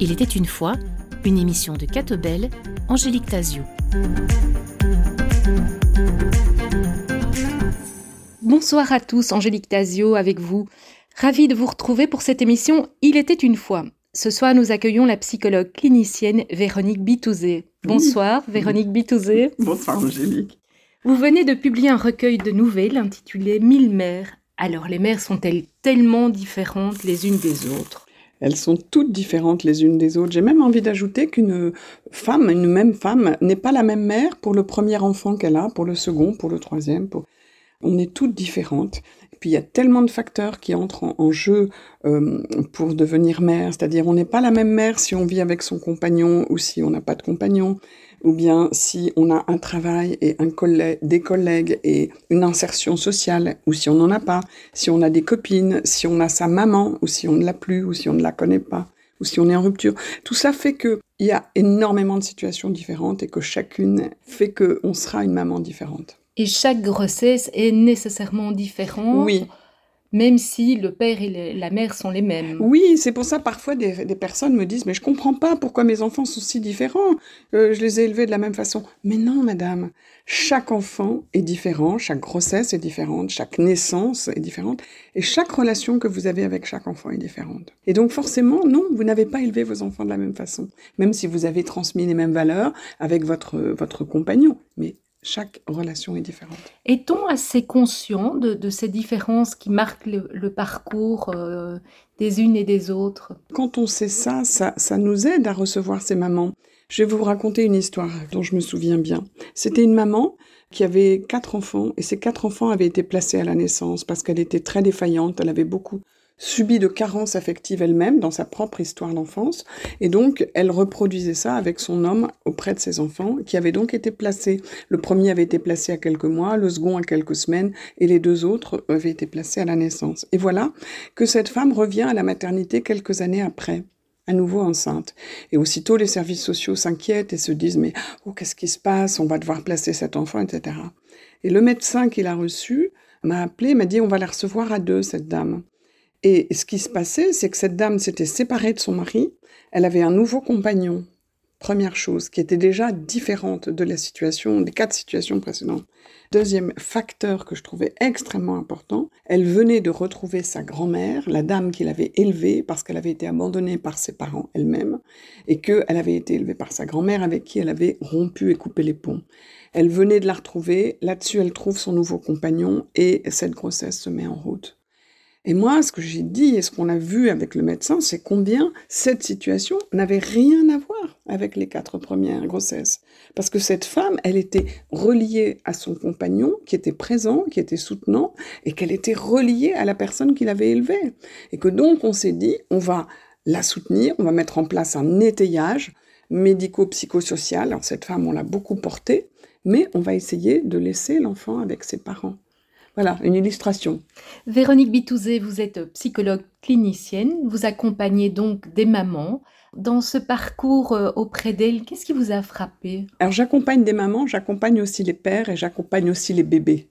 Il était une fois une émission de Catobel, Angélique Tazio. Bonsoir à tous, Angélique Tazio avec vous. Ravie de vous retrouver pour cette émission Il était une fois. Ce soir, nous accueillons la psychologue clinicienne Véronique Bitouzé. Bonsoir, Véronique Bitouzé. Bonsoir, Angélique. Vous venez de publier un recueil de nouvelles intitulé Mille mères. Alors, les mères sont-elles tellement différentes les unes des autres? Elles sont toutes différentes les unes des autres. J'ai même envie d'ajouter qu'une femme, une même femme, n'est pas la même mère pour le premier enfant qu'elle a, pour le second, pour le troisième. On est toutes différentes. Puis il y a tellement de facteurs qui entrent en, jeu euh, pour devenir mère. C'est-à-dire on n'est pas la même mère si on vit avec son compagnon ou si on n'a pas de compagnon ou bien si on a un travail et un collègue, des collègues et une insertion sociale, ou si on n'en a pas, si on a des copines, si on a sa maman, ou si on ne l'a plus, ou si on ne la connaît pas, ou si on est en rupture. Tout ça fait qu'il y a énormément de situations différentes et que chacune fait qu'on sera une maman différente. Et chaque grossesse est nécessairement différente. Oui même si le père et la mère sont les mêmes. Oui, c'est pour ça parfois des, personnes me disent mais je comprends pas pourquoi mes enfants sont si différents. Euh, je les ai élevés de la même façon. Mais non, madame, chaque enfant est différent, chaque grossesse est différente, chaque naissance est différente, et chaque relation que vous avez avec chaque enfant est différente. Et donc forcément, non, vous n'avez pas élevé vos enfants de la même façon, même si vous avez transmis les mêmes valeurs avec votre votre compagnon. Mais chaque relation est différente. Est-on assez conscient de, ces différences qui marquent le, parcours euh, des unes et des autres? Quand on sait ça, ça, ça nous aide à recevoir ces mamans. Je vais vous raconter une histoire dont je me souviens bien. C'était une maman qui avait quatre enfants et ces quatre enfants avaient été placés à la naissance parce qu'elle était très défaillante, elle avait beaucoup subie de carences affectives elle-même dans sa propre histoire d'enfance, et donc elle reproduisait ça avec son homme auprès de ses enfants, qui avaient donc été placés. Le premier avait été placé à quelques mois, le second à quelques semaines, et les deux autres avaient été placés à la naissance. Et voilà que cette femme revient à la maternité quelques années après à nouveau enceinte. Et aussitôt, les services sociaux s'inquiètent et se disent, mais oh, qu'est-ce qui se passe? On va devoir placer cet enfant, etc. Et le médecin qui l'a reçu m'a appelé, m'a dit, on va la recevoir à deux, cette dame. Et ce qui se passait, c'est que cette dame s'était séparée de son mari, elle avait un nouveau compagnon, première chose, qui était déjà différente de la situation, des quatre situations précédentes. Deuxième facteur que je trouvais extrêmement important, elle venait de retrouver sa grand-mère, la dame qui l'avait élevée parce qu'elle avait été abandonnée par ses parents elle-même et qu'elle avait été élevée par sa grand-mère avec qui elle avait rompu et coupé les ponts. Elle venait de la retrouver, là-dessus elle trouve son nouveau compagnon et cette grossesse se met en route. Et moi, ce que j'ai dit et ce qu'on a vu avec le médecin, c'est combien cette situation n'avait rien à voir avec les quatre premières grossesses. Parce que cette femme, elle était reliée à son compagnon, qui était présent, qui était soutenant, et qu'elle était reliée à la personne qui l'avait élevée. Et que donc, on s'est dit, on va la soutenir, on va mettre en place un étayage médico-psychosocial. Alors, cette femme, on l'a beaucoup portée, mais on va essayer de laisser l'enfant avec ses parents. Voilà, une illustration. Véronique Bitouzé, vous êtes psychologue clinicienne, vous accompagnez donc des mamans. Dans ce parcours euh, auprès d'elles, qu'est-ce qui vous a frappé? Alors j'accompagne des mamans, j'accompagne aussi les pères et j'accompagne aussi les bébés.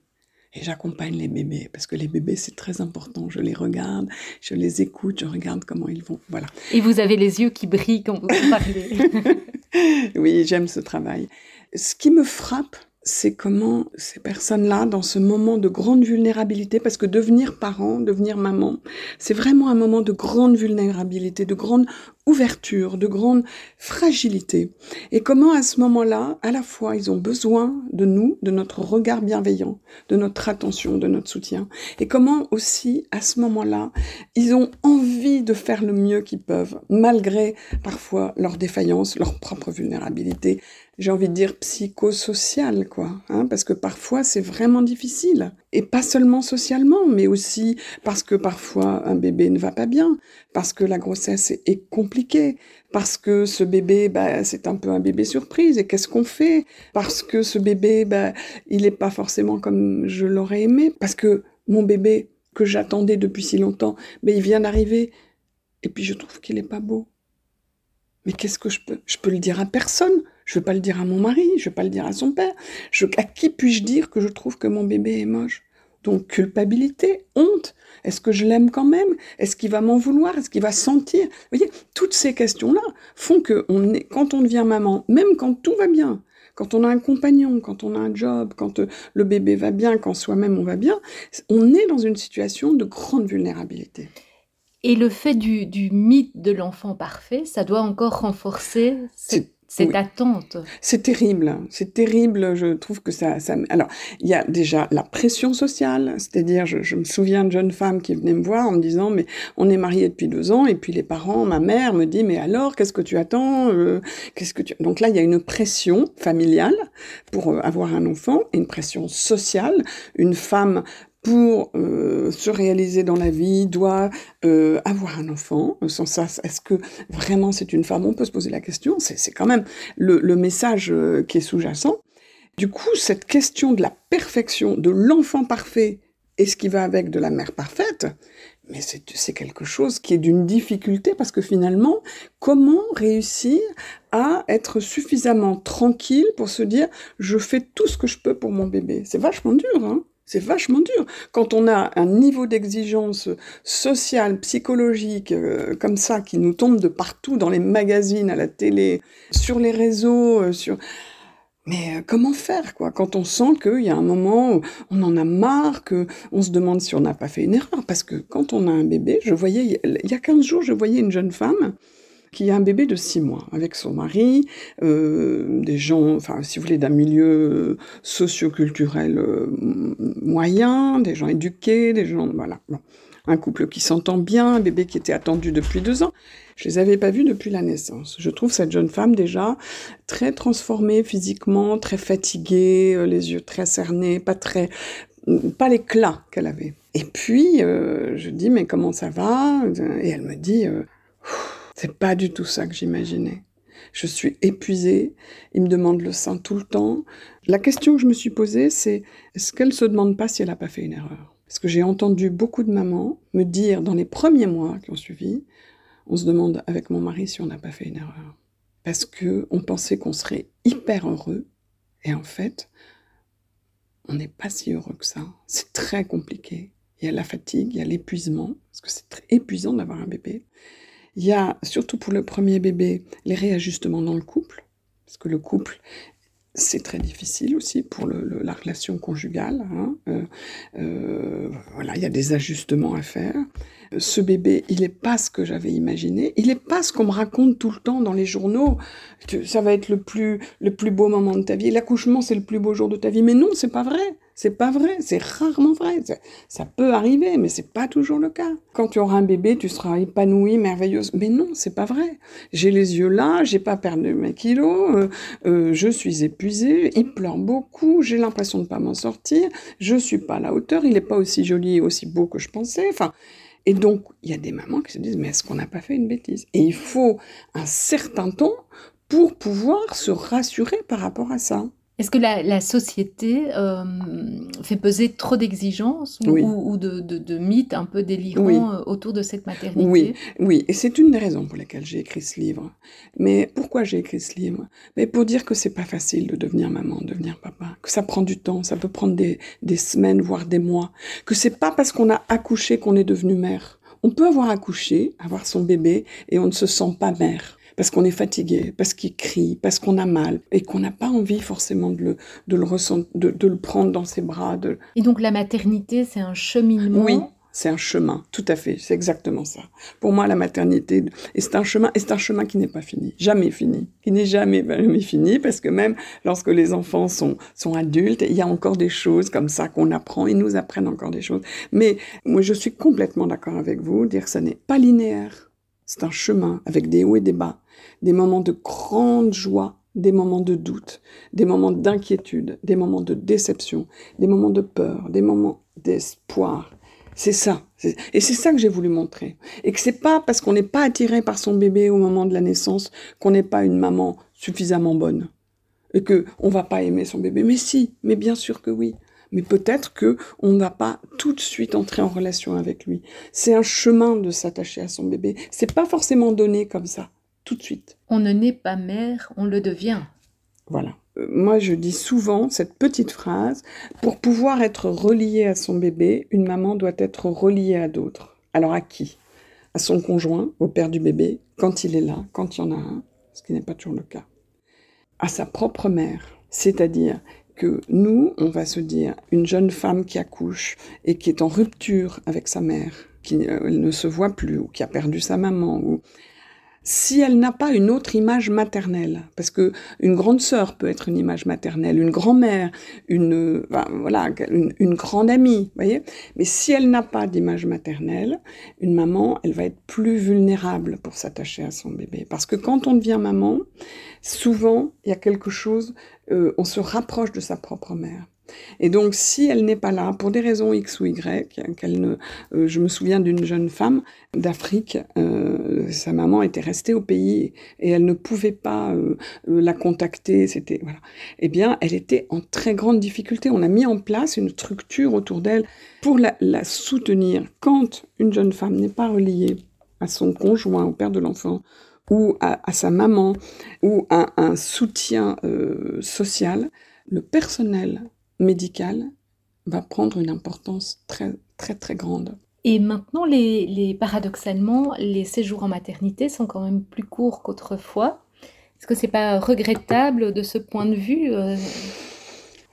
Et j'accompagne les bébés parce que les bébés c'est très important. Je les regarde, je les écoute, je regarde comment ils vont. Voilà. Et vous avez les yeux qui brillent quand vous parlez. oui, j'aime ce travail. Ce qui me frappe, c'est comment ces personnes-là, dans ce moment de grande vulnérabilité, parce que devenir parent, devenir maman, c'est vraiment un moment de grande vulnérabilité, de grande ouverture, de grande fragilité. Et comment à ce moment-là, à la fois, ils ont besoin de nous, de notre regard bienveillant, de notre attention, de notre soutien. Et comment aussi, à ce moment-là, ils ont envie de faire le mieux qu'ils peuvent, malgré parfois leur défaillance, leur propre vulnérabilité, j'ai envie de dire psychosocial, quoi, hein, parce que parfois c'est vraiment difficile. Et pas seulement socialement, mais aussi parce que parfois un bébé ne va pas bien, parce que la grossesse est compliquée, parce que ce bébé, bah, c'est un peu un bébé surprise, et qu'est-ce qu'on fait Parce que ce bébé, bah, il n'est pas forcément comme je l'aurais aimé, parce que mon bébé que j'attendais depuis si longtemps, mais bah, il vient d'arriver, et puis je trouve qu'il n'est pas beau. Mais qu'est-ce que je peux Je peux le dire à personne? Je ne vais pas le dire à mon mari, je ne vais pas le dire à son père. Je, à qui puis-je dire que je trouve que mon bébé est moche? Donc culpabilité, honte. Est-ce que je l'aime quand même? Est-ce qu'il va m'en vouloir? Est-ce qu'il va sentir? Vous voyez, toutes ces questions-là font que on est, quand on devient maman, même quand tout va bien, quand on a un compagnon, quand on a un job, quand euh, le bébé va bien, quand soi-même on va bien, on est dans une situation de grande vulnérabilité. Et le fait du, du mythe de l'enfant parfait, ça doit encore renforcer cette cette attente. C'est terrible, c'est terrible. Je trouve que ça, ça. Alors, il y a déjà la pression sociale, c'est-à-dire, je, me souviens de jeunes femmes qui venaient me voir en me disant, mais on est mariés depuis deux ans, et puis les parents, ma mère me dit, mais alors, qu'est-ce que tu attends euh, Qu'est-ce que tu Donc là, il y a une pression familiale pour euh, avoir un enfant, une pression sociale. Une femme pour euh, se réaliser dans la vie, doit euh, avoir un enfant. Sans ça, est-ce que vraiment c'est une femme? On peut se poser la question. C'est quand même le, le message euh, qui est sous-jacent. Du coup, cette question de la perfection, de l'enfant parfait, et ce qui va avec de la mère parfaite, mais c'est quelque chose qui est d'une difficulté parce que finalement, comment réussir à être suffisamment tranquille pour se dire je fais tout ce que je peux pour mon bébé? C'est vachement dur, hein? C'est vachement dur. Quand on a un niveau d'exigence sociale, psychologique, euh, comme ça, qui nous tombe de partout, dans les magazines, à la télé, sur les réseaux, euh, sur... Mais euh, comment faire, quoi, quand on sent qu'il y a un moment où on en a marre, qu'on se demande si on n'a pas fait une erreur Parce que quand on a un bébé, je voyais, il y a 15 jours, je voyais une jeune femme qui a un bébé de six mois avec son mari, euh, des gens, enfin, si vous voulez, d'un milieu euh, socio-culturel euh, moyen, des gens éduqués, des gens, voilà. Un couple qui s'entend bien, un bébé qui était attendu depuis deux ans. Je les avais pas vus depuis la naissance. Je trouve cette jeune femme déjà très transformée physiquement, très fatiguée, les yeux très cernés, pas très, pas l'éclat qu'elle avait. Et puis, je dis, mais comment ça va? Et elle me dit, c'est pas du tout ça que j'imaginais. Je suis épuisée, il me demande le sein tout le temps. La question que je me suis posée, c'est est-ce qu'elle se demande pas si elle n'a pas fait une erreur? Parce que j'ai entendu beaucoup de mamans me dire dans les premiers mois qui ont suivi, on se demande avec mon mari si on n'a pas fait une erreur. Parce que on pensait qu'on serait hyper heureux, et en fait, on n'est pas si heureux que ça. C'est très compliqué. Il y a la fatigue, il y a l'épuisement, parce que c'est très épuisant d'avoir un bébé. Il y a, surtout pour le premier bébé, les réajustements dans le couple, parce que le couple, c'est très difficile aussi pour la relation conjugale. Hein. Euh, euh, voilà, il y a des ajustements à faire. Ce bébé, il n'est pas ce que j'avais imaginé. Il n'est pas ce qu'on me raconte tout le temps dans les journaux. Ça va être le plus, le plus beau moment de ta vie. L'accouchement, c'est le plus beau jour de ta vie. Mais non, c'est pas vrai. C'est pas vrai, c'est rarement vrai. Ça peut arriver, mais c'est pas toujours le cas. Quand tu auras un bébé, tu seras épanouie, merveilleuse. Mais non, c'est pas vrai. J'ai les yeux là, j'ai pas perdu mes kilos, euh, euh, je suis épuisée, il pleure beaucoup, j'ai l'impression de pas m'en sortir, je suis pas à la hauteur, il est pas aussi joli et aussi beau que je pensais. Enfin, et donc, il y a des mamans qui se disent, mais est-ce qu'on n'a pas fait une bêtise? Et il faut un certain temps pour pouvoir se rassurer par rapport à ça. Est-ce que la, société euh, fait peser trop d'exigences ou, de, mythes un peu délirants euh, autour de cette maternité Oui, oui. et c'est une des raisons pour lesquelles j'ai écrit ce livre. Mais pourquoi j'ai écrit ce livre? Mais pour dire que c'est pas facile de devenir maman, de devenir papa, que ça prend du temps, ça peut prendre des, des semaines, voire des mois, que c'est pas parce qu'on a accouché qu'on est devenu mère. On peut avoir accouché, avoir son bébé, et on ne se sent pas mère parce qu'on est fatigué, parce qu'il crie, parce qu'on a mal et qu'on n'a pas envie forcément de le, de le, de, de, le prendre dans ses bras. De... Et donc la maternité, c'est un cheminement? Oui, c'est un chemin, tout à fait, c'est exactement ça. Pour moi, la maternité, et c'est un chemin, et c'est un chemin qui n'est pas fini, jamais fini, qui n'est jamais, jamais fini, parce que même lorsque les enfants sont, sont adultes, il y a encore des choses comme ça qu'on apprend, ils nous apprennent encore des choses. Mais moi, je suis complètement d'accord avec vous, dire que ça n'est pas linéaire. C'est un chemin avec des hauts et des bas des moments de grande joie, des moments de doute, des moments d'inquiétude, des moments de déception, des moments de peur, des moments d'espoir. C'est ça. Et c'est ça que j'ai voulu montrer. Et que c'est pas parce qu'on n'est pas attiré par son bébé au moment de la naissance qu'on n'est pas une maman suffisamment bonne. Et que on va pas aimer son bébé. Mais si, mais bien sûr que oui. Mais peut-être que on ne va pas tout de suite entrer en relation avec lui. C'est un chemin de s'attacher à son bébé. C'est pas forcément donné comme ça tout de suite. On ne naît pas mère, on le devient. Voilà. Euh, moi, je dis souvent cette petite phrase, pour pouvoir être reliée à son bébé, une maman doit être reliée à d'autres. Alors à qui? À son conjoint, au père du bébé, quand il est là, quand il y en a un, ce qui n'est pas toujours le cas. À sa propre mère, c'est-à-dire que nous, on va se dire, une jeune femme qui accouche et qui est en rupture avec sa mère, qui euh, ne se voit plus, ou qui a perdu sa maman, ou si elle n'a pas une autre image maternelle, parce que une grande sœur peut être une image maternelle, une grand-mère, une voilà, une, grande amie, voyez. Mais si elle n'a pas d'image maternelle, une maman, elle va être plus vulnérable pour s'attacher à son bébé, parce que quand on devient maman, souvent il y a quelque chose, euh, on se rapproche de sa propre mère. Et donc, si elle n'est pas là, pour des raisons X ou Y, ne, euh, je me souviens d'une jeune femme d'Afrique, euh, sa maman était restée au pays et elle ne pouvait pas la contacter. C'était voilà. Eh bien, elle était en très grande difficulté. On a mis en place une structure autour d'elle pour la, soutenir. Quand une jeune femme n'est pas reliée à son conjoint, au père de l'enfant, ou à, sa maman, ou à un soutien social, le personnel médical va prendre une importance très très très grande. Et maintenant, les, paradoxalement, les séjours en maternité sont quand même plus courts qu'autrefois. Est-ce que c'est pas regrettable de ce point de vue euh,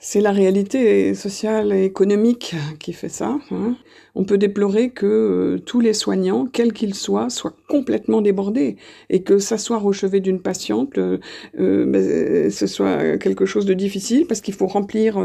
c'est la réalité sociale et économique qui fait ça. Hein. On peut déplorer que euh, tous les soignants, quels qu'ils soient, soient complètement débordés et que s'asseoir au chevet d'une patiente, euh, euh, ben, ce soit quelque chose de difficile parce qu'il faut remplir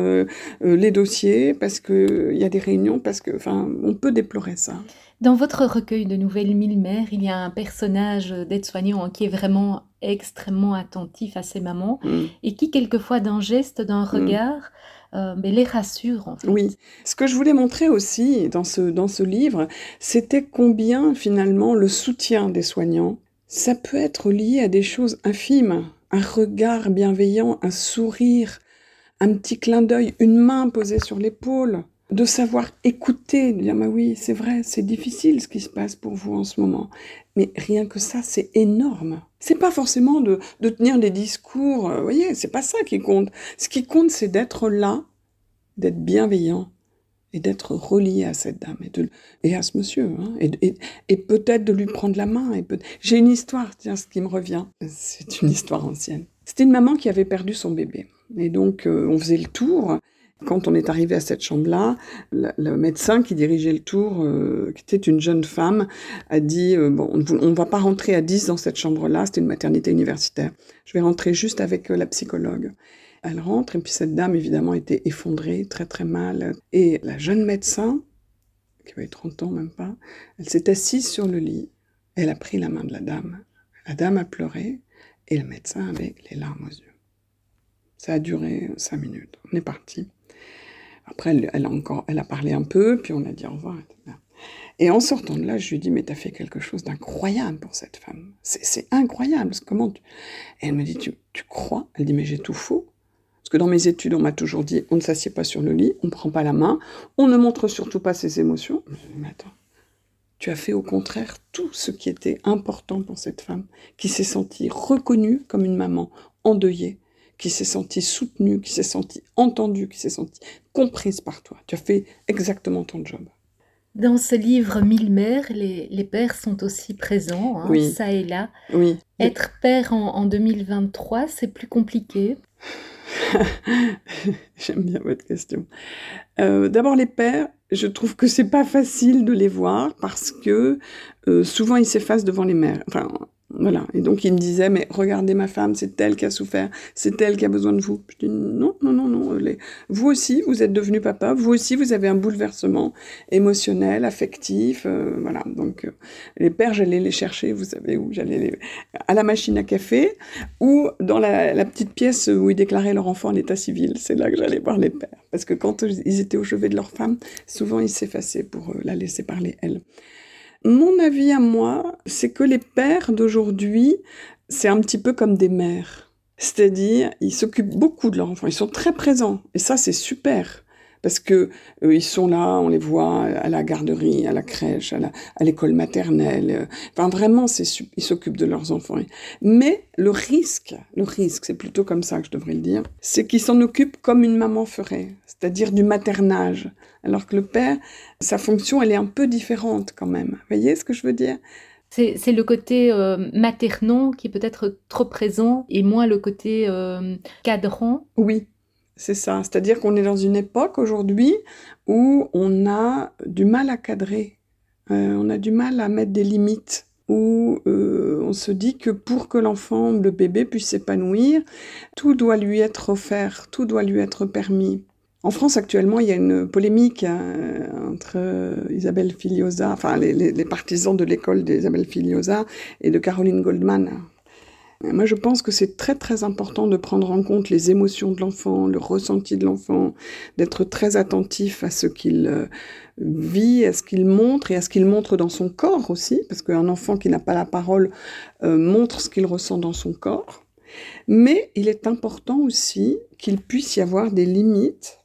les dossiers, parce qu'il y a des réunions, parce que, enfin, on peut déplorer ça. Dans votre recueil de nouvelles Mille Mères, il y a un personnage d'aide-soignant qui est vraiment extrêmement attentif à ses mamans mm. et qui, quelquefois, d'un geste, d'un mm. regard, euh, les rassure. Oui. Ce que je voulais montrer aussi dans ce, dans ce livre, c'était combien, finalement, le soutien des soignants, ça peut être lié à des choses infimes. Un regard bienveillant, un sourire, un petit clin d'œil, une main posée sur l'épaule de savoir écouter, de dire bah oui, c'est vrai, c'est difficile ce qui se passe pour vous en ce moment. Mais rien que ça, c'est énorme. C'est pas forcément de, tenir des discours, euh, vous voyez, c'est pas ça qui compte. Ce qui compte, c'est d'être là, d'être bienveillant et d'être relié à cette dame et, à ce monsieur. Hein, et, et, peut-être de lui prendre la main. J'ai une histoire, tiens, ce qui me revient. C'est une histoire ancienne. C'était une maman qui avait perdu son bébé. Et donc, euh, on faisait le tour. Quand on est arrivé à cette chambre-là, le, médecin qui dirigeait le tour, euh, qui était une jeune femme, a dit euh, bon, on ne va pas rentrer à 10 dans cette chambre-là, c'était une maternité universitaire. Je vais rentrer juste avec euh, la psychologue. Elle rentre et puis cette dame évidemment était effondrée, très très mal. Et la jeune médecin, qui avait 30 ans même pas, elle s'est assise sur le lit. Elle a pris la main de la dame. La dame a pleuré et le médecin avec les larmes aux yeux. Ça a duré cinq minutes. On est parti. Après, elle, a encore, elle a parlé un peu, puis on a dit au revoir. Et en sortant de là, je lui ai dit, mais t'as fait quelque chose d'incroyable pour cette femme. C'est incroyable. Comment Et elle me dit, tu, tu crois? Elle dit, mais j'ai tout faux. Parce que dans mes études, on m'a toujours dit, on ne s'assied pas sur le lit, on ne prend pas la main, on ne montre surtout pas ses émotions. Mais attends, tu as fait au contraire tout ce qui était important pour cette femme, qui s'est sentie reconnue comme une maman endeuillée, qui s'est sentie soutenue, qui s'est sentie entendue, qui s'est sentie comprise par toi. Tu as fait exactement ton job. Dans ce livre Mille mères, les, pères sont aussi présents, hein, ça et là. Oui. Être père en, 2023, c'est plus compliqué J'aime bien votre question. Euh, d'abord, les pères, je trouve que c'est pas facile de les voir parce que euh, souvent ils s'effacent devant les mères. Enfin, voilà. Et donc il me disait, mais regardez ma femme, c'est elle qui a souffert, c'est elle qui a besoin de vous. Je dis, non, non, non, non. Vous aussi, vous êtes devenu papa, vous aussi, vous avez un bouleversement émotionnel, affectif. Euh, voilà. Donc euh, les pères, j'allais les chercher, vous savez où J'allais les... à la machine à café ou dans la, petite pièce où ils déclaraient leur enfant en état civil. C'est là que j'allais voir les pères. Parce que quand ils étaient au chevet de leur femme, souvent ils s'effaçaient pour euh, la laisser parler elle. Mon avis à moi, c'est que les pères d'aujourd'hui, c'est un petit peu comme des mères. C'est-à-dire, ils s'occupent beaucoup de leurs enfants, ils sont très présents. Et ça, c'est super. Parce que euh, ils sont là, on les voit à la garderie, à la crèche, à l'école maternelle. Euh, enfin, vraiment, ils s'occupent de leurs enfants. Mais le risque, le risque, c'est plutôt comme ça que je devrais le dire, c'est qu'ils s'en occupent comme une maman ferait, c'est-à-dire du maternage. Alors que le père, sa fonction, elle est un peu différente quand même. Vous voyez ce que je veux dire? C'est le côté euh, maternant qui est peut-être trop présent et moins le côté cadrant. Oui, c'est ça. C'est-à-dire qu'on est dans une époque aujourd'hui où on a du mal à cadrer, euh, on a du mal à mettre des limites, où euh, on se dit que pour que l'enfant, le bébé puisse s'épanouir, tout doit lui être offert, tout doit lui être permis. En France actuellement, il y a une polémique hein, entre Isabelle Filiosa, enfin les, partisans de l'école d'Isabelle Filiosa et de Caroline Goldman, moi, je pense que c'est très très important de prendre en compte les émotions de l'enfant, le ressenti de l'enfant, d'être très attentif à ce qu'il euh, vit, à ce qu'il montre et à ce qu'il montre dans son corps aussi, parce qu'un enfant qui n'a pas la parole euh, montre ce qu'il ressent dans son corps. Mais il est important aussi qu'il puisse y avoir des limites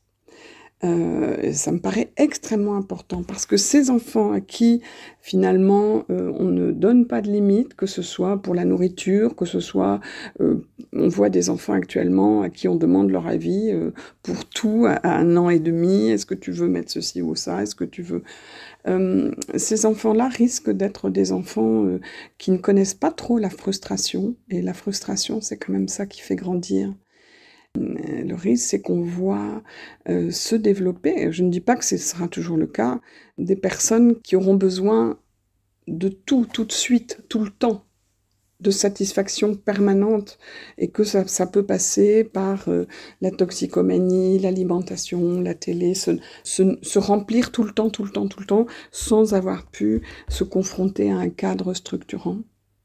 euh, ça me paraît extrêmement important parce que ces enfants à qui finalement euh, on ne donne pas de limite, que ce soit pour la nourriture, que ce soit, euh, on voit des enfants actuellement à qui on demande leur avis pour tout à, un an et demi, est-ce que tu veux mettre ceci ou ça, est-ce que tu veux... ces enfants-là risquent d'être des enfants qui ne connaissent pas trop la frustration et la frustration c'est quand même ça qui fait grandir. Le risque, c'est qu'on voit euh, se développer, je ne dis pas que ce sera toujours le cas, des personnes qui auront besoin de tout, tout de suite, tout le temps, de satisfaction permanente, et que ça, peut passer par euh, la toxicomanie, l'alimentation, la télé, se, se remplir tout le temps, tout le temps, tout le temps, sans avoir pu se confronter à un cadre structurant.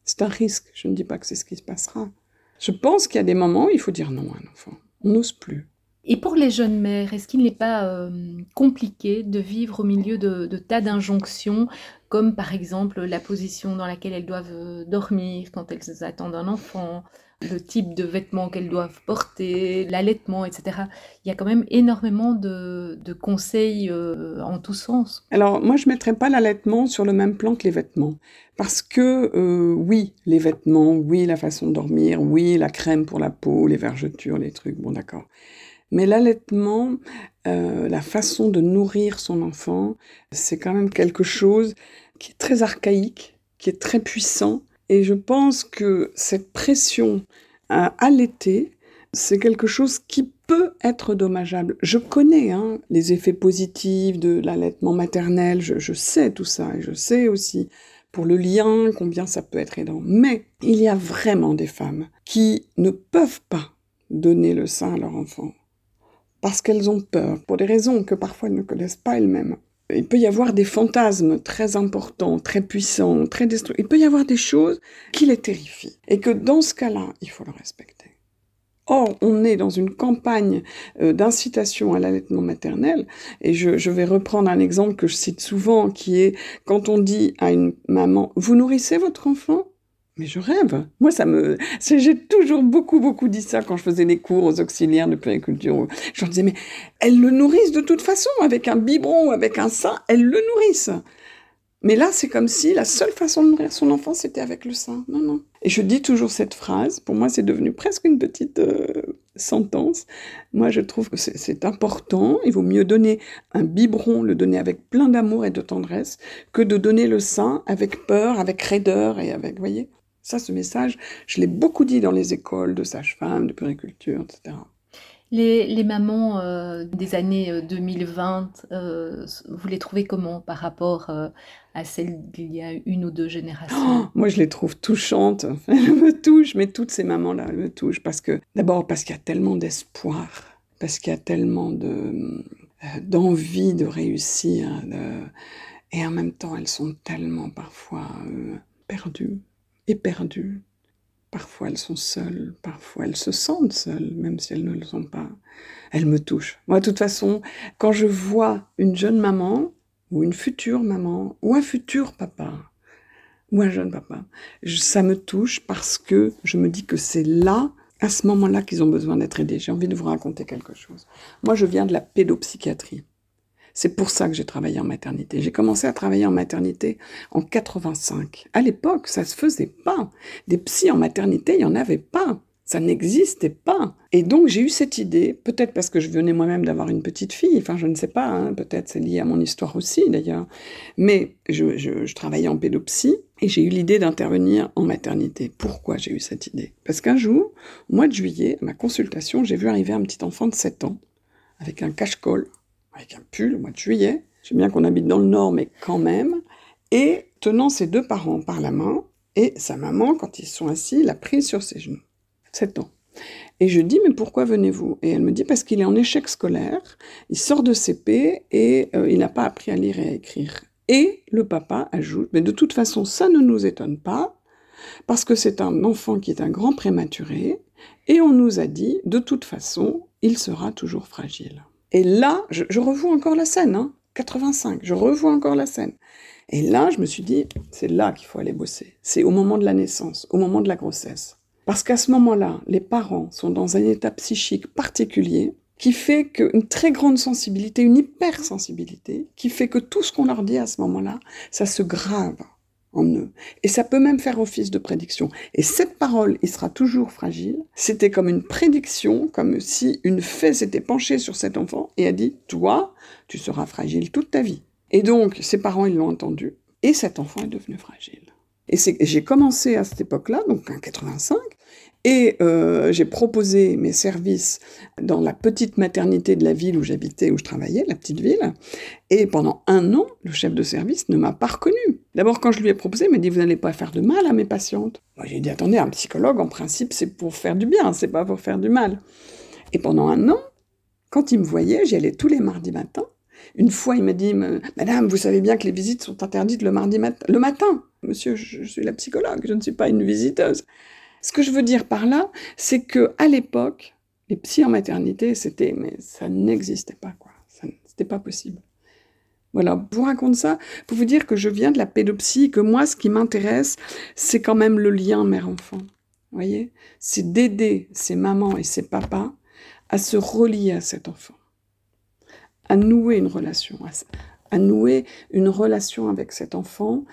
C'est un risque, je ne dis pas que c'est ce qui se passera. Je pense qu'il y a des moments où il faut dire non à un enfant. On n'ose plus. Et pour les jeunes mères, est-ce qu'il n'est pas euh, compliqué de vivre au milieu de, tas d'injonctions, comme par exemple la position dans laquelle elles doivent euh, dormir quand elles attendent un enfant, le type de vêtements qu'elles doivent porter, l'allaitement, etc. Il y a quand même énormément de, conseils euh, en tous sens. Alors moi, je ne mettrais pas l'allaitement sur le même plan que les vêtements. Parce que euh, oui, les vêtements, oui, la façon de dormir, oui, la crème pour la peau, les vergetures, les trucs, bon d'accord. Mais l'allaitement, euh, la façon de nourrir son enfant, c'est quand même quelque chose qui est très archaïque, qui est très puissant et je pense que cette pression à allaiter, c'est quelque chose qui peut être dommageable. Je connais hein, les effets positifs de l'allaitement maternel, je, sais tout ça, et je sais aussi pour le lien combien ça peut être aidant. Mais il y a vraiment des femmes qui ne peuvent pas donner le sein à leur enfant parce qu'elles ont peur, pour des raisons que parfois elles ne connaissent pas elles-mêmes il peut y avoir des fantasmes très importants, très puissants, très destructeurs. Il peut y avoir des choses qui les terrifient. Et que dans ce cas-là, il faut le respecter. Or, on est dans une campagne euh, d'incitation à l'allaitement maternel, et je, je, vais reprendre un exemple que je cite souvent, qui est quand on dit à une maman, vous nourrissez votre enfant? Mais je rêve. Moi, ça me. J'ai toujours beaucoup, beaucoup dit ça quand je faisais les cours aux auxiliaires de périculture. Je leur disais, mais elles le nourrissent de toute façon, avec un biberon ou avec un sein, elles le nourrissent. Mais là, c'est comme si la seule façon de nourrir son enfant, c'était avec le sein. Non, non. Et je dis toujours cette phrase. Pour moi, c'est devenu presque une petite euh, sentence. Moi, je trouve que c'est important. Il vaut mieux donner un biberon, le donner avec plein d'amour et de tendresse, que de donner le sein avec peur, avec raideur et avec, voyez. Ça, ce message, je l'ai beaucoup dit dans les écoles de sage-femme, de puriculture, etc. Les, mamans euh, des années 2020, euh, euh, vous les trouvez comment par rapport à celles d'il y a une ou deux générations? Oh, Moi, je les trouve touchantes. Elles me touchent, mais toutes ces mamans-là, elles me touchent. Parce que, d'abord, parce qu'il y a tellement d'espoir, parce qu'il y a tellement de, d'envie de réussir. Et en même temps, elles sont tellement parfois perdues éperdues. Parfois elles sont seules, parfois elles se sentent seules, même si elles ne le sont pas. Elles me touchent. Moi, de toute façon, quand je vois une jeune maman, ou une future maman, ou un futur papa, ou un jeune papa, ça me touche parce que je me dis que c'est là à ce moment-là qu'ils ont besoin d'être aidés. J'ai envie de vous raconter quelque chose. Moi, je viens de la pédopsychiatrie. C'est pour ça que j'ai travaillé en maternité. J'ai commencé à travailler en maternité en 85. À l'époque, ça se faisait pas. Des psys en maternité, il y en avait pas. Ça n'existait pas. Et donc j'ai eu cette idée, peut-être parce que je venais moi-même d'avoir une petite fille, enfin je ne sais pas, hein, peut-être c'est lié à mon histoire aussi d'ailleurs, mais je, je, travaillais en pédopsie et j'ai eu l'idée d'intervenir en maternité. Pourquoi j'ai eu cette idée? Parce qu'un jour, au mois de juillet, à ma consultation, j'ai vu arriver un petit enfant de 7 ans avec un cache-col, avec un pull au mois de juillet. Sais bien qu'on habite dans le nord, mais quand même. Et tenant ses deux parents par la main, et sa maman, quand ils sont assis, l'a prise sur ses genoux. 7 ans. Et je dis, mais pourquoi venez-vous? Et elle me dit, parce qu'il est en échec scolaire, il sort de CP et euh, il n'a pas appris à lire et à écrire. Et le papa ajoute, mais de toute façon, ça ne nous étonne pas, parce que c'est un enfant qui est un grand prématuré, et on nous a dit, de toute façon, il sera toujours fragile. Et là, je, revois encore la scène, hein, 85, je revois encore la scène. Et là, je me suis dit, c'est là qu'il faut aller bosser. C'est au moment de la naissance, au moment de la grossesse. Parce qu'à ce moment-là, les parents sont dans un état psychique particulier qui fait qu'une très grande sensibilité, une hypersensibilité, qui fait que tout ce qu'on leur dit à ce moment-là, ça se grave eux. Et ça peut même faire office de prédiction. Et cette parole, il sera toujours fragile, c'était comme une prédiction, comme si une fée s'était penchée sur cet enfant et a dit, toi, tu seras fragile toute ta vie. Et donc, ses parents, ils l'ont entendu, et cet enfant est devenu fragile. Et j'ai commencé à cette époque-là, donc en 85, et euh, j'ai proposé mes services dans la petite maternité de la ville où j'habitais, où je travaillais, la petite ville. Et pendant un an, le chef de service ne m'a pas reconnu. D'abord, quand je lui ai proposé, il m'a dit Vous n'allez pas faire de mal à mes patientes. Moi, j'ai dit Attendez, un psychologue, en principe, c'est pour faire du bien, c'est pas pour faire du mal. Et pendant un an, quand il me voyait, j'y allais tous les mardis matins. Une fois, il m'a dit Madame, vous savez bien que les visites sont interdites le mardi le matin. Monsieur, je suis la psychologue, je ne suis pas une visiteuse. Ce que je veux dire par là, c'est que à l'époque, les psys en maternité, c'était, mais ça n'existait pas, quoi. C'était pas possible. Voilà, je vous raconte ça pour vous dire que je viens de la pédopsie, que moi, ce qui m'intéresse, c'est quand même le lien mère-enfant. Voyez? C'est d'aider ces mamans et ces papas à se relier à cet enfant, à nouer une relation, à nouer une relation avec cet enfant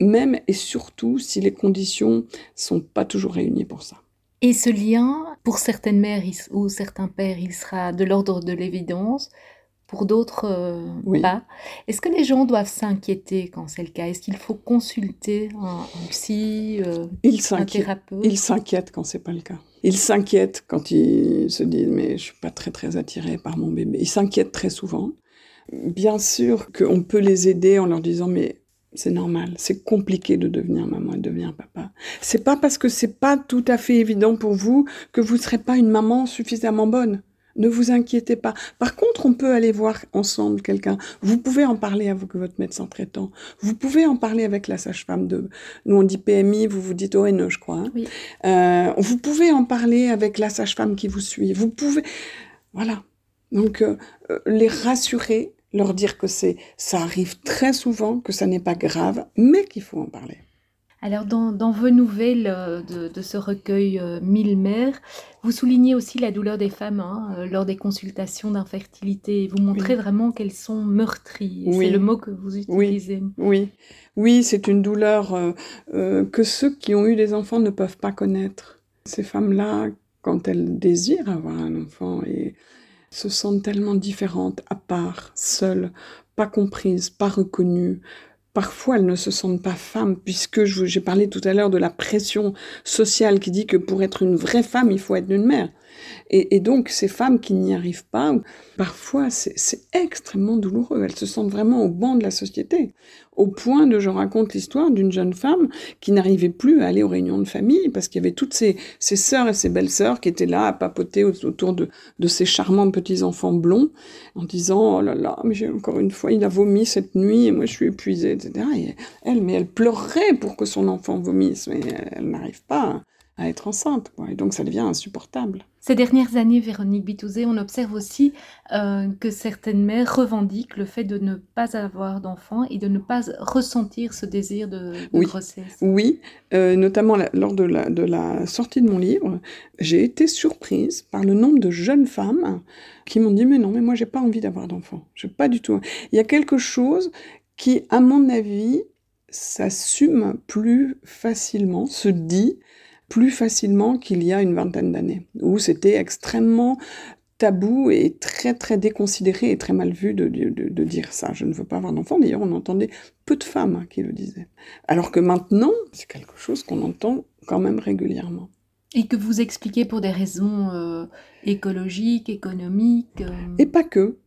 même et surtout si les conditions sont pas toujours réunies pour ça. Et ce lien, pour certaines mères ou certains pères, il sera de l'ordre de l'évidence, pour d'autres euh, pas. Est-ce que les gens doivent s'inquiéter quand c'est le cas? Est-ce qu'il faut consulter un, psy, euh, un thérapeute? Ils s'inquiètent quand c'est pas le cas. Ils s'inquiètent quand ils se disent mais je suis pas très très attiré par mon bébé. Ils s'inquiètent très souvent. Bien sûr qu'on peut les aider en leur disant mais c'est normal. C'est compliqué de devenir maman et de devenir papa. C'est pas parce que c'est pas tout à fait évident pour vous que vous ne serez pas une maman suffisamment bonne. Ne vous inquiétez pas. Par contre, on peut aller voir ensemble quelqu'un. Vous pouvez en parler avec votre médecin traitant. Vous pouvez en parler avec la sage-femme de. Nous, on dit PMI, vous vous dites ONE, je crois. Hein. Euh, vous pouvez en parler avec la sage-femme qui vous suit. Vous pouvez. Voilà. Donc, euh, euh, les rassurer, leur dire que c'est, ça arrive très souvent, que ça n'est pas grave, mais qu'il faut en parler. Alors, dans, vos nouvelles euh, de, ce recueil euh, Mille mères, vous soulignez aussi la douleur des femmes hein, euh, lors des consultations d'infertilité. Vous montrez vraiment qu'elles sont meurtries. C'est le mot que vous utilisez. Oui, oui, c'est une douleur que ceux qui ont eu des enfants ne peuvent pas connaître. Ces femmes-là, quand elles désirent avoir un enfant et se sentent tellement différentes, à part, seules, pas comprises, pas reconnues. Parfois, elles ne se sentent pas femmes, puisque j'ai parlé tout à l'heure de la pression sociale qui dit que pour être une vraie femme, il faut être une mère. Et, donc, ces femmes qui n'y arrivent pas, parfois, c'est extrêmement douloureux. Elles se sentent vraiment au banc de la société. Au point de, je raconte l'histoire d'une jeune femme qui n'arrivait plus à aller aux réunions de famille parce qu'il y avait toutes ses, sœurs et ses belles-sœurs qui étaient là à papoter autour de, de ces charmants petits-enfants blonds en disant, oh là là, mais j'ai encore une fois, il a vomi cette nuit et moi je suis épuisée, etc. Et elle, mais elle pleurerait pour que son enfant vomisse, mais elle n'arrive pas à être enceinte. Et donc ça devient insupportable. Ces dernières années, Véronique Bitouzé, on observe aussi euh, que certaines mères revendiquent le fait de ne pas avoir d'enfants et de ne pas ressentir ce désir de, grossesse. Oui, euh, notamment lors de la, de la sortie de mon livre, j'ai été surprise par le nombre de jeunes femmes qui m'ont dit mais non, mais moi j'ai pas envie d'avoir d'enfants. Je pas du tout. Il y a quelque chose qui, à mon avis, s'assume plus facilement, se dit plus facilement qu'il y a une vingtaine d'années, où c'était extrêmement tabou et très très déconsidéré et très mal vu de, de, dire ça. Je ne veux pas avoir d'enfant. D'ailleurs, on entendait peu de femmes qui le disaient. Alors que maintenant, c'est quelque chose qu'on entend quand même régulièrement. Et que vous expliquez pour des raisons euh, écologiques, économiques. Euh. Et pas que.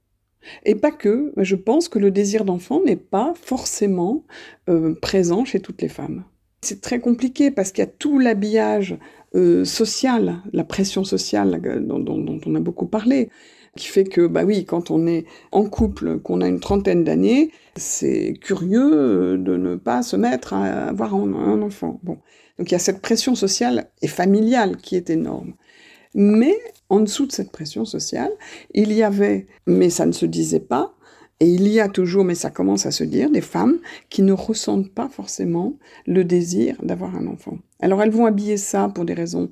Et pas que. Je pense que le désir d'enfant n'est pas forcément euh, présent chez toutes les femmes. C'est très compliqué parce qu'il y a tout l'habillage euh, social, la pression sociale dont, on a beaucoup parlé, qui fait que, bah oui, quand on est en couple, qu'on a une trentaine d'années, c'est curieux euh, de ne pas se mettre à avoir un, enfant. Bon. Donc il y a cette pression sociale et familiale qui est énorme. Mais en dessous de cette pression sociale, il y avait, mais ça ne se disait pas, et il y a toujours, mais ça commence à se dire, des femmes qui ne ressentent pas forcément le désir d'avoir un enfant. Alors elles vont habiller ça pour des raisons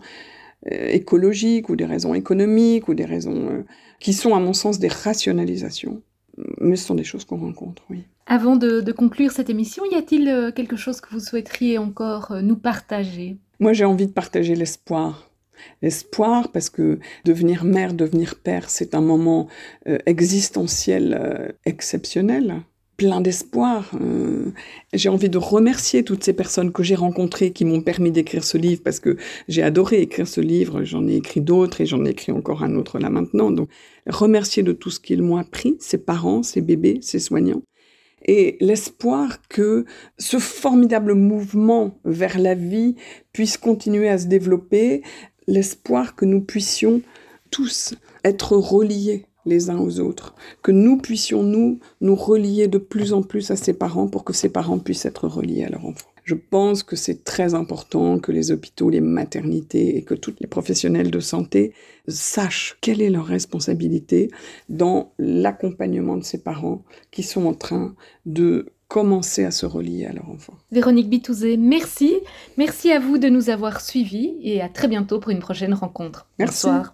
euh, écologiques ou des raisons économiques ou des raisons euh, qui sont à mon sens des rationalisations. Mais ce sont des choses qu'on rencontre, oui. Avant de, conclure cette émission, y a-t-il euh, quelque chose que vous souhaiteriez encore nous partager? Moi j'ai envie de partager l'espoir l'espoir, parce que devenir mère, devenir père, c'est un moment euh, existentiel euh, exceptionnel plein d'espoir. Euh. j'ai envie de remercier toutes ces personnes que j'ai rencontrées qui m'ont permis d'écrire ce livre parce que j'ai adoré écrire ce livre. J'en ai écrit d'autres et j'en ai écrit encore un autre là maintenant. Donc, remercier de tout ce qu'ils m'ont appris, ses parents, ses bébés, ses soignants. Et l'espoir que ce formidable mouvement vers la vie puisse continuer à se développer l'espoir que nous puissions tous être reliés les uns aux autres, que nous puissions nous nous relier de plus en plus à ses parents pour que ses parents puissent être reliés à leurs enfants. Je pense que c'est très important que les hôpitaux, les maternités et que tous les professionnels de santé sachent quelle est leur responsabilité dans l'accompagnement de ces parents qui sont en train de commencer à se relier à leur enfant. Véronique Bitouzé, merci. Merci à vous de nous avoir suivis et à très bientôt pour une prochaine rencontre. Merci. Bonsoir.